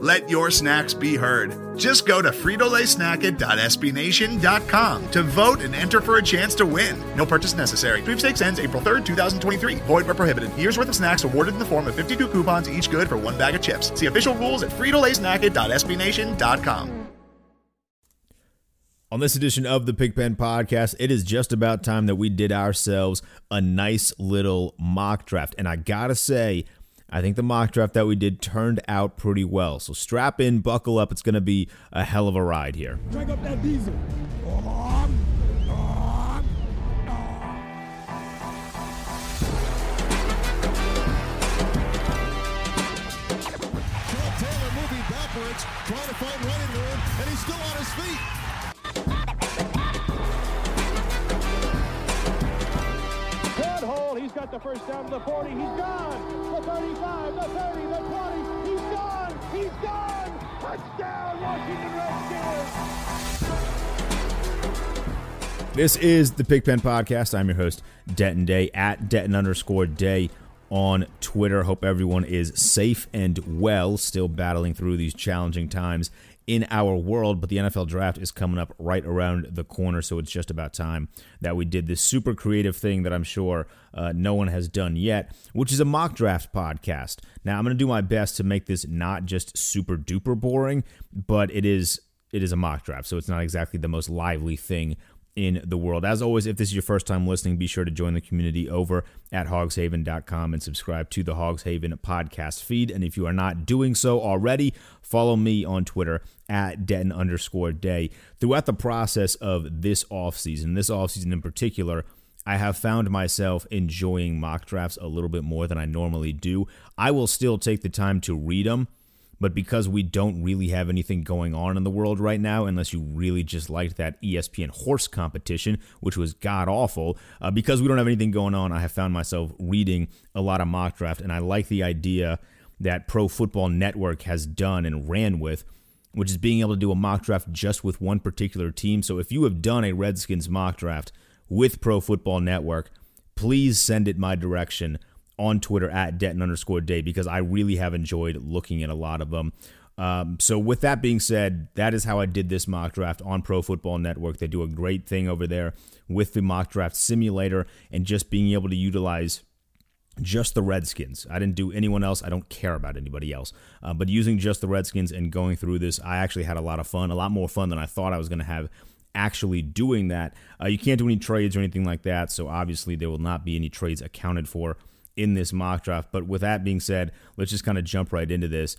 Let your snacks be heard. Just go to fritolaysnacket.sbnation.com to vote and enter for a chance to win. No purchase necessary. Sweepstakes ends April 3rd, 2023. Void where prohibited. Year's worth of snacks awarded in the form of 52 coupons, each good for one bag of chips. See official rules at fritolaysnacket.sbnation.com. On this edition of the Pigpen Podcast, it is just about time that we did ourselves a nice little mock draft. And I gotta say, I think the mock draft that we did turned out pretty well. So strap in, buckle up. It's going to be a hell of a ride here. Drag up that diesel. Taylor moving backwards, trying to find running room, and he's still on his feet. Got the first down to the 40. He's gone. The 35, the 30, the 20. He's gone. He's gone. Touchdown, Washington Redskins. This is the Pigpen Podcast. I'm your host, Denton Day, at Denton underscore Day on Twitter. Hope everyone is safe and well, still battling through these challenging times in our world. But the NFL draft is coming up right around the corner, so it's just about time that we did this super creative thing that I'm sure uh, no one has done yet, which is a mock draft podcast. Now, I'm going to do my best to make this not just super duper boring, but it is it is a mock draft, so it's not exactly the most lively thing in the world. As always, if this is your first time listening, be sure to join the community over at hogshaven.com and subscribe to the Hogshaven podcast feed. And if you are not doing so already, follow me on Twitter at Denton underscore day. Throughout the process of this offseason, this offseason in particular, I have found myself enjoying mock drafts a little bit more than I normally do. I will still take the time to read them but because we don't really have anything going on in the world right now, unless you really just liked that ESPN horse competition, which was god awful, uh, because we don't have anything going on, I have found myself reading a lot of mock draft, and I like the idea that Pro Football Network has done and ran with, which is being able to do a mock draft just with one particular team. So if you have done a Redskins mock draft with Pro Football Network, please send it my direction on Twitter at Denton underscore day because I really have enjoyed looking at a lot of them. Um, so, with that being said, that is how I did this mock draft on Pro Football Network. They do a great thing over there with the mock draft simulator and just being able to utilize just the Redskins. I didn't do anyone else. I don't care about anybody else. Uh, but using just the Redskins and going through this, I actually had a lot of fun, a lot more fun than I thought I was going to have actually doing that. Uh, you can't do any trades or anything like that. So, obviously, there will not be any trades accounted for in this mock draft. But with that being said, let's just kind of jump right into this.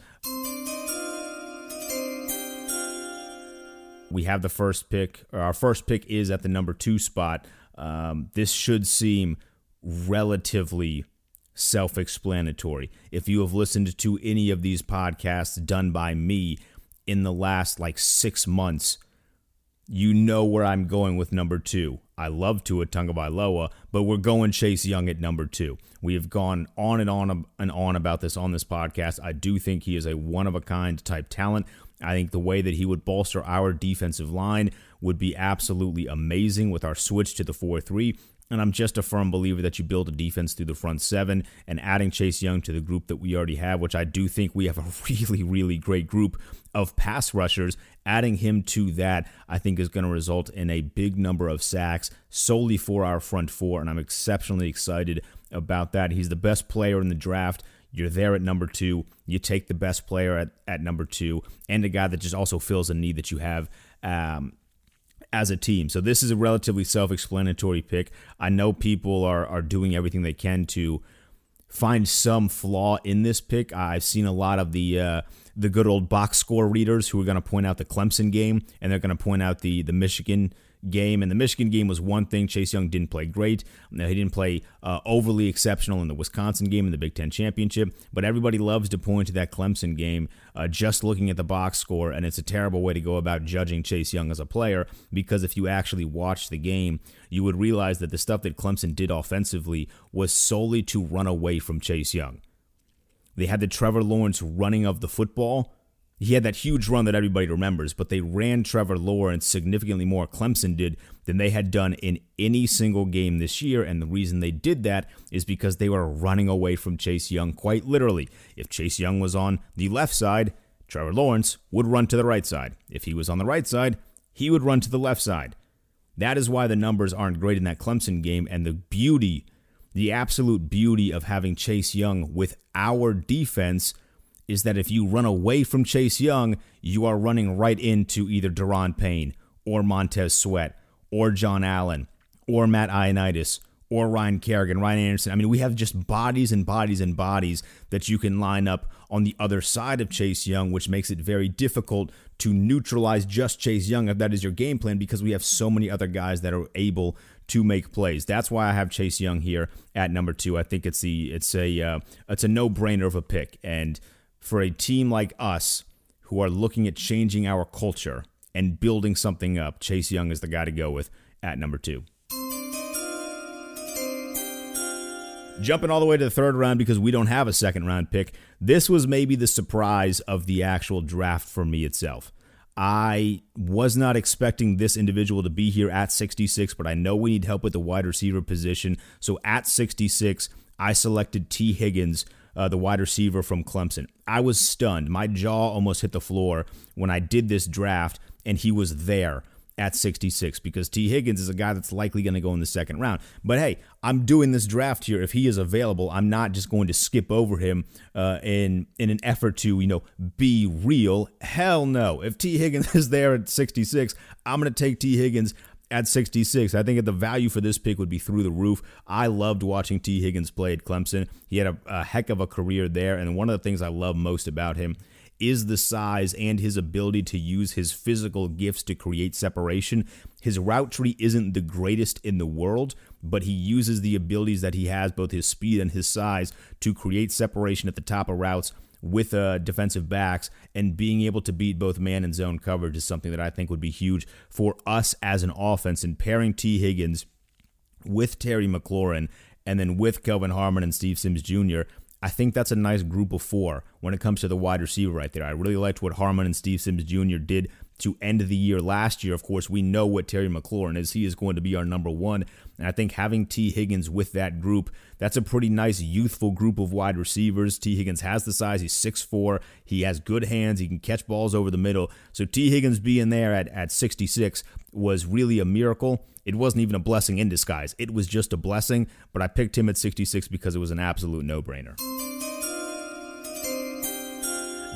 We have the first pick. our first pick is at the number two spot. Um, this should seem relatively self explanatory. If you have listened to any of these podcasts done by me in the last like six months, you know where I'm going with number two. I love Tua Tagovailoa, but we're going Chase Young at number two. We have gone on and on and on about this on this podcast. I do think he is a one of a kind type talent. I think the way that he would bolster our defensive line would be absolutely amazing with our switch to the 4 3. And I'm just a firm believer that you build a defense through the front seven and adding Chase Young to the group that we already have, which I do think we have a really, really great group of pass rushers. Adding him to that, I think, is going to result in a big number of sacks solely for our front four. And I'm exceptionally excited about that. He's the best player in the draft. You're there at number two. You take the best player at, at number two and a guy that just also fills a need that you have um, as a team. So this is a relatively self-explanatory pick. I know people are are doing everything they can to find some flaw in this pick. I've seen a lot of the uh, the good old box score readers who are going to point out the Clemson game and they're going to point out the the Michigan game. And the Michigan game was one thing. Chase Young didn't play great. Now, he didn't play uh, overly exceptional in the Wisconsin game in the Big Ten championship. But everybody loves to point to that Clemson game uh, just looking at the box score. And it's a terrible way to go about judging Chase Young as a player because if you actually watch the game, you would realize that the stuff that Clemson did offensively was solely to run away from Chase Young. They had the Trevor Lawrence running of the football he had that huge run that everybody remembers, but they ran Trevor Lawrence significantly more, Clemson did, than they had done in any single game this year. And the reason they did that is because they were running away from Chase Young quite literally. If Chase Young was on the left side, Trevor Lawrence would run to the right side. If he was on the right side, he would run to the left side. That is why the numbers aren't great in that Clemson game. And the beauty, the absolute beauty of having Chase Young with our defense is that if you run away from Chase Young, you are running right into either Da'Ron Payne or Montez Sweat or John Allen or Matt Ioannidis or Ryan Kerrigan, Ryan Anderson. I mean, we have just bodies and bodies and bodies that you can line up on the other side of Chase Young, which makes it very difficult to neutralize just Chase Young if that is your game plan because we have so many other guys that are able to make plays. That's why I have Chase Young here at number two. I think it's the it's a uh, it's a no brainer of a pick and for a team like us who are looking at changing our culture and building something up, Chase Young is the guy to go with at number two. Jumping all the way to the third round because we don't have a second round pick. This was maybe the surprise of the actual draft for me itself. I was not expecting this individual to be here at 66, but I know we need help with the wide receiver position. So at 66, I selected Tee Higgins uh, the wide receiver from Clemson. I was stunned. My jaw almost hit the floor when I did this draft, and he was there at 66 because Tee Higgins is a guy that's likely going to go in the second round. But hey, I'm doing this draft here. If he is available, I'm not just going to skip over him uh, in in an effort to you know be real. Hell no. If Tee Higgins is there at 66, I'm going to take Tee Higgins at 66. I think that the value for this pick would be through the roof. I loved watching Tee Higgins play at Clemson. He had a, a, heck of a career there, and one of the things I love most about him is the size and his ability to use his physical gifts to create separation. His route tree isn't the greatest in the world, but he uses the abilities that he has, both his speed and his size, to create separation at the top of routes with uh, defensive backs and being able to beat both man and zone coverage is something that I think would be huge for us as an offense. And pairing Tee Higgins with Terry McLaurin and then with Kelvin Harmon and Steve Sims Jr., I think that's a nice group of four when it comes to the wide receiver right there. I really liked what Harmon and Steve Sims Jr. did to end the year last year. Of course, we know what Terry McLaurin is. He is going to be our number one. And I think having Tee Higgins with that group, that's a pretty nice youthful group of wide receivers. Tee Higgins has the size. He's 6'4. He has good hands. He can catch balls over the middle. So Tee Higgins being there at, at 66 was really a miracle. It wasn't even a blessing in disguise. It was just a blessing, but I picked him at 66 because it was an absolute no brainer.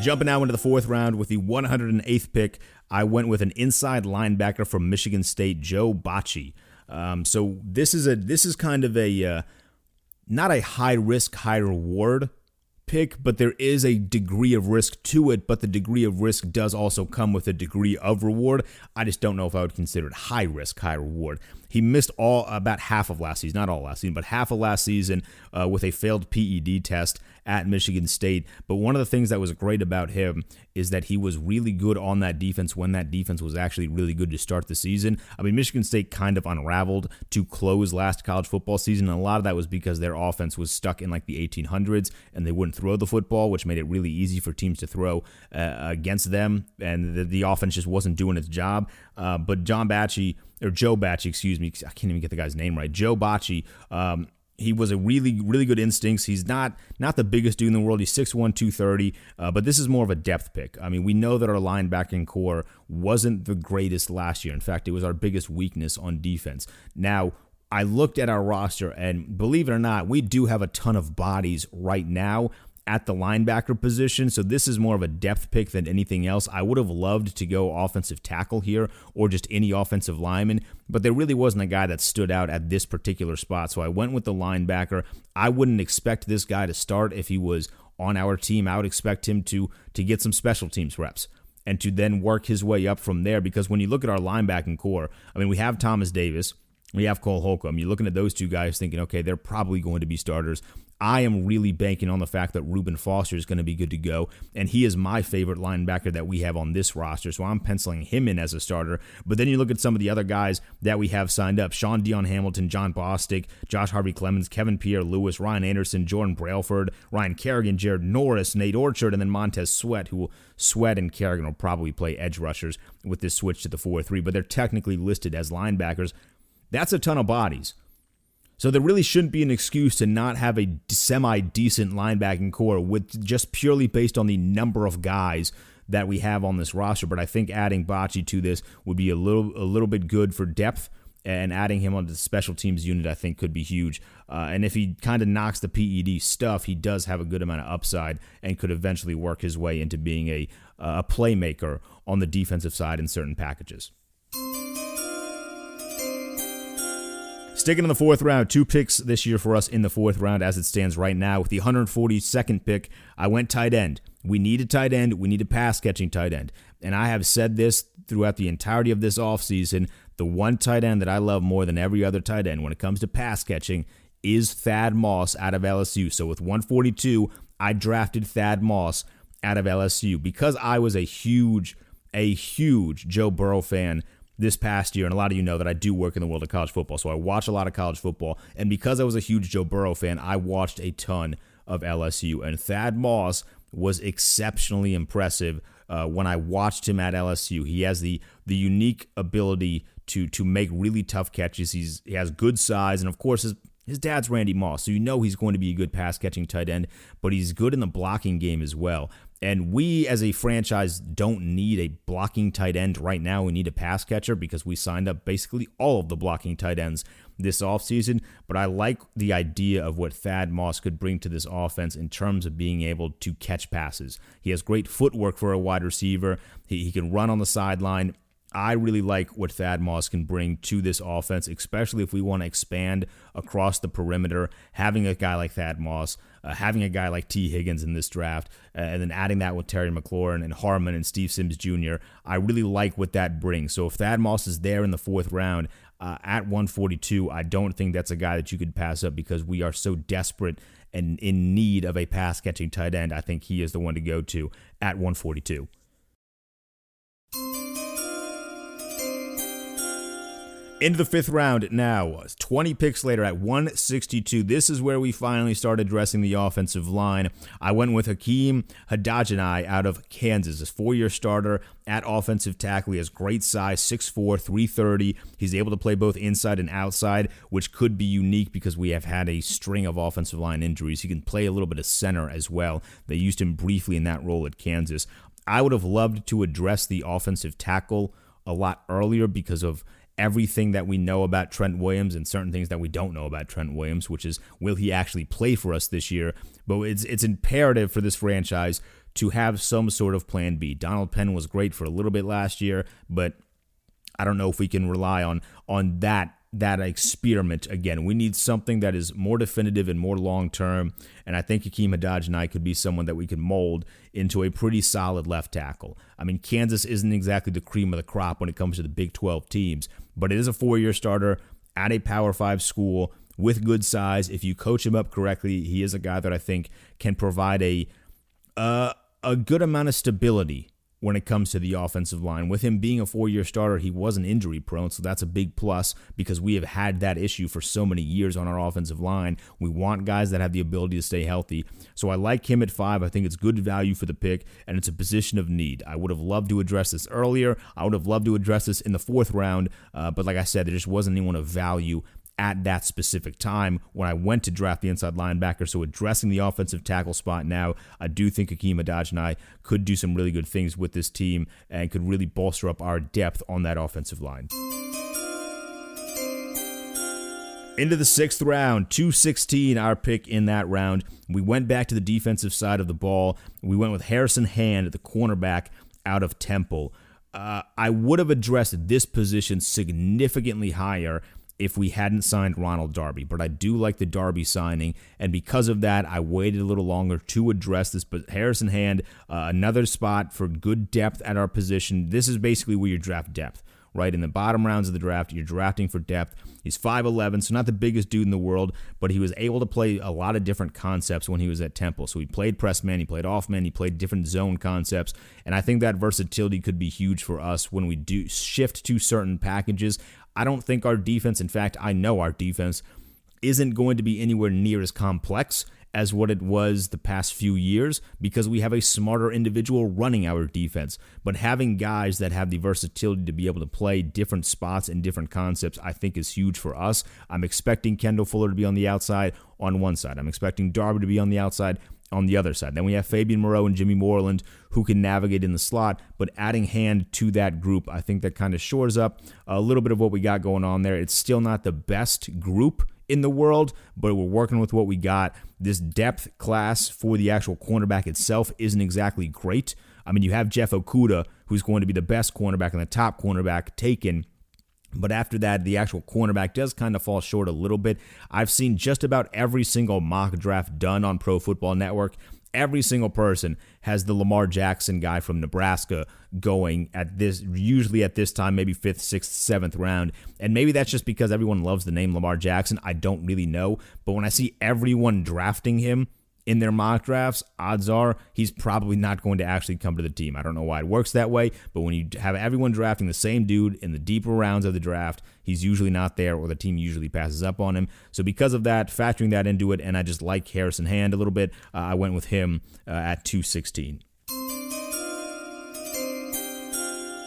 Jumping now into the fourth round with the 108th pick, I went with an inside linebacker from Michigan State, Joe Bachie. Um, so this is a this is kind of a uh, not a high risk high reward pick, but there is a degree of risk to it. But the degree of risk does also come with a degree of reward. I just don't know if I would consider it high risk, high reward. He missed all about half of last season, not all last season, but half of last season uh, with a failed PED test at Michigan State. But one of the things that was great about him is that he was really good on that defense when that defense was actually really good to start the season. I mean, Michigan State kind of unraveled to close last college football season, and a lot of that was because their offense was stuck in like the 1800s and they wouldn't throw the football, which made it really easy for teams to throw uh, against them, and the, the, offense just wasn't doing its job. Uh, but John Bachie or Joe Bachie, excuse me, I can't even get the guy's name right. Joe Bachie. Um, he was a really really good instincts. He's not not the biggest dude in the world. He's 6'1", 230, uh, but this is more of a depth pick. I mean, we know that our linebacking core wasn't the greatest last year. In fact, it was our biggest weakness on defense. Now, I looked at our roster, and believe it or not, we do have a ton of bodies right now at the linebacker position. So this is more of a depth pick than anything else. I would have loved to go offensive tackle here or just any offensive lineman, but there really wasn't a guy that stood out at this particular spot. So I went with the linebacker. I wouldn't expect this guy to start if he was on our team. I would expect him to to get some special teams reps. and to then work his way up from there. Because when you look at our linebacking core, I mean, we have Thomas Davis, we have Cole Holcomb. You're looking at those two guys thinking, okay, they're probably going to be starters. I am really banking on the fact that Reuben Foster is going to be good to go, and he is my favorite linebacker that we have on this roster. So I'm penciling him in as a starter. But then you look at some of the other guys that we have signed up: Shaun Dion Hamilton, Jon Bostic, Josh Harvey Clemons, Kevin Pierre-Louis, Ryan Anderson, Jordan Brailford, Ryan Kerrigan, Jared Norris, Nate Orchard, and then Montez Sweat, who will Sweat and Kerrigan will probably play edge rushers with this switch to the 4 3, but they're technically listed as linebackers. That's a ton of bodies. So there really shouldn't be an excuse to not have a semi decent linebacking core with just purely based on the number of guys that we have on this roster. But I think adding Bachie to this would be a little a little bit good for depth. And adding him onto the special teams unit, I think, could be huge. Uh, and if he kind of knocks the PED stuff, he does have a good amount of upside and could eventually work his way into being a, a playmaker on the defensive side in certain packages. Sticking in the fourth round, two picks this year for us in the fourth round as it stands right now. With the 142nd pick, I went tight end. We need a tight end. We need a pass catching tight end. And I have said this throughout the entirety of this offseason. The one tight end that I love more than every other tight end when it comes to pass catching is Thad Moss out of LSU. So with 142, I drafted Thad Moss out of LSU because I was a huge, a huge Joe Burrow fan this past year, and a lot of you know that I do work in the world of college football, so I watch a lot of college football. And because I was a huge Joe Burrow fan, I watched a ton of LSU. And Thad Moss was exceptionally impressive uh, when I watched him at LSU. He has the the unique ability to to make really tough catches. He's he has good size, and of course his his dad's Randy Moss, so you know he's going to be a good pass catching tight end, but he's good in the blocking game as well. And we as a franchise don't need a blocking tight end right now. We need a pass catcher because we signed up basically all of the blocking tight ends this offseason. But I like the idea of what Thad Moss could bring to this offense in terms of being able to catch passes. He has great footwork for a wide receiver, he, he can run on the sideline. I really like what Thad Moss can bring to this offense, especially if we want to expand across the perimeter. Having a guy like Thad Moss, uh, having a guy like Tee Higgins in this draft, uh, and then adding that with Terry McLaurin and Harmon and Steve Sims Jr., I really like what that brings. So if Thad Moss is there in the fourth round uh, at 142, I don't think that's a guy that you could pass up because we are so desperate and in need of a pass catching tight end. I think he is the one to go to at 142. Into the fifth round now, was 20 picks later at 162. This is where we finally start addressing the offensive line. I went with Hakeem Adeniji out of Kansas, a four year starter at offensive tackle. He has great size, 6'4, 330. He's able to play both inside and outside, which could be unique because we have had a string of offensive line injuries. He can play a little bit of center as well. They used him briefly in that role at Kansas. I would have loved to address the offensive tackle a lot earlier because of everything that we know about Trent Williams and certain things that we don't know about Trent Williams, which is will he actually play for us this year? But it's it's imperative for this franchise to have some sort of plan B. Donald Penn was great for a little bit last year, but I don't know if we can rely on on that that experiment again. We need something that is more definitive and more long term. And I think Hakeem I could be someone that we could mold into a pretty solid left tackle. I mean, Kansas isn't exactly the cream of the crop when it comes to the Big 12 teams, but it is a four year starter at a Power Five school with good size. If you coach him up correctly, he is a guy that I think can provide a uh, a good amount of stability when it comes to the offensive line. With him being a four year starter, he wasn't injury prone, so that's a big plus because we have had that issue for so many years on our offensive line. We want guys that have the ability to stay healthy. So I like him at five. I think it's good value for the pick, and it's a position of need. I would have loved to address this earlier. I would have loved to address this in the fourth round, uh, but like I said, there just wasn't anyone of value at that specific time when I went to draft the inside linebacker. So addressing the offensive tackle spot now, I do think Hakeem Adeniji could do some really good things with this team and could really bolster up our depth on that offensive line. Into the sixth round, 216, our pick in that round. We went back to the defensive side of the ball. We went with Harrison Hand, at the cornerback out of Temple. Uh, I would have addressed this position significantly higher if we hadn't signed Ronald Darby. But I do like the Darby signing, and because of that, I waited a little longer to address this. But Harrison Hand, uh, another spot for good depth at our position. This is basically where you draft depth right? In the bottom rounds of the draft, you're drafting for depth. He's 5'11, so not the biggest dude in the world, but he was able to play a lot of different concepts when he was at Temple. So he played press man, he played off man, he played different zone concepts, and I think that versatility could be huge for us when we do shift to certain packages. I don't think our defense, in fact, I know our defense isn't going to be anywhere near as complex as what it was the past few years because we have a smarter individual running our defense. But having guys that have the versatility to be able to play different spots and different concepts, I think is huge for us. I'm expecting Kendall Fuller to be on the outside on one side. I'm expecting Darby to be on the outside on the other side. Then we have Fabian Moreau and Jimmy Moreland who can navigate in the slot, but adding hand to that group, I think that kind of shores up a little bit of what we got going on there. It's still not the best group in the world, but we're working with what we got. This depth class for the actual cornerback itself isn't exactly great. I mean, you have Jeff Okudah, who's going to be the best cornerback and the top cornerback taken. But after that, the actual cornerback does kind of fall short a little bit. I've seen just about every single mock draft done on Pro Football Network, every single person has the Lamar Jackson guy from Nebraska going at this, usually at this time, maybe fifth, sixth, seventh round. And maybe that's just because everyone loves the name Lamar Jackson. I don't really know. But when I see everyone drafting him, in their mock drafts, odds are he's probably not going to actually come to the team. I don't know why it works that way, but when you have everyone drafting the same dude in the deeper rounds of the draft, he's usually not there or the team usually passes up on him. So because of that, factoring that into it, and I just like Harrison Hand a little bit, uh, I went with him uh, at 216.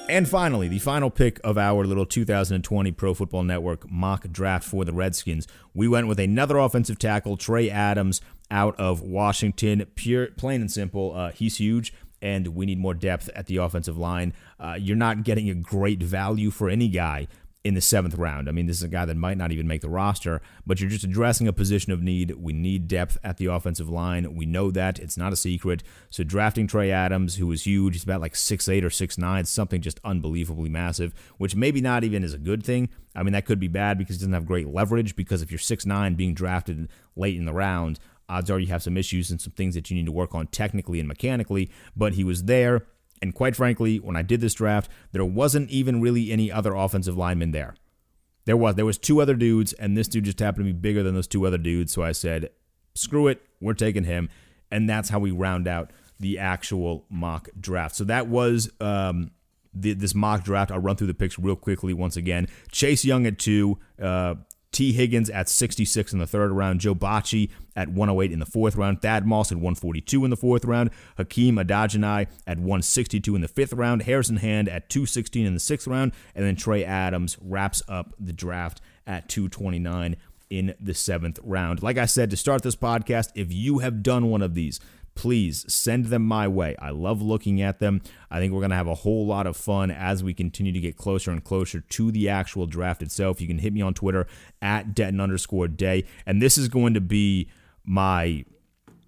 And finally, the final pick of our little 2020 Pro Football Network mock draft for the Redskins. We went with another offensive tackle, Trey Adams, out of Washington. Pure, plain and simple, uh, he's huge, and we need more depth at the offensive line. Uh, you're not getting a great value for any guy in the seventh round. I mean, this is a guy that might not even make the roster, but you're just addressing a position of need. We need depth at the offensive line. We know that. It's not a secret. So drafting Trey Adams, who is huge, he's about like six eight or six nine, something just unbelievably massive, which maybe not even is a good thing. I mean, that could be bad because he doesn't have great leverage because if you're six nine being drafted late in the round, odds are you have some issues and some things that you need to work on technically and mechanically, but he was there and quite frankly, when I did this draft, there wasn't even really any other offensive lineman there. There was there was two other dudes, and this dude just happened to be bigger than those two other dudes. So I said, screw it, we're taking him, and that's how we round out the actual mock draft. So that was um, the, this mock draft. I'll run through the picks real quickly once again. Chase Young at two, uh, Tee Higgins at 66 in the third round, Joe Bachie at 108 in the fourth round, Thad Moss at 142 in the fourth round, Hakeem Adeniji at 162 in the fifth round, Harrison Hand at 216 in the sixth round, and then Trey Adams wraps up the draft at 229 in the seventh round. Like I said to start this podcast, if you have done one of these, please send them my way. I love looking at them. I think we're going to have a whole lot of fun as we continue to get closer and closer to the actual draft itself. You can hit me on Twitter at Denton underscore day. And this is going to be my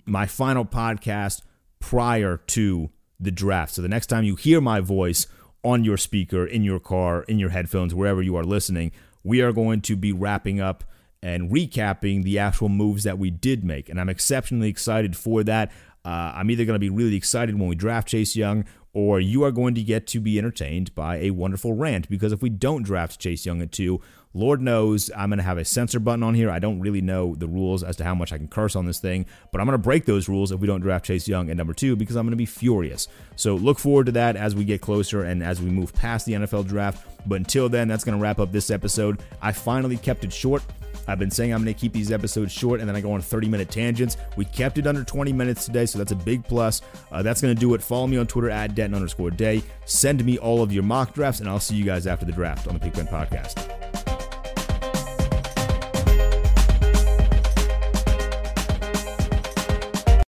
my final podcast prior to the draft. So the next time you hear my voice on your speaker, in your car, in your headphones, wherever you are listening, we are going to be wrapping up and recapping the actual moves that we did make. And I'm exceptionally excited for that. Uh, I'm either going to be really excited when we draft Chase Young, or you are going to get to be entertained by a wonderful rant. Because if we don't draft Chase Young at two, Lord knows I'm going to have a censor button on here. I don't really know the rules as to how much I can curse on this thing, but I'm going to break those rules if we don't draft Chase Young at number two because I'm going to be furious. So look forward to that as we get closer and as we move past the NFL draft. But until then, that's going to wrap up this episode. I finally kept it short. I've been saying I'm going to keep these episodes short and then I go on 30 minute tangents. We kept it under 20 minutes today, so that's a big plus. Uh, that's going to do it. Follow me on Twitter at Denton underscore day. Send me all of your mock drafts, and I'll see you guys after the draft on the Pigpen Podcast.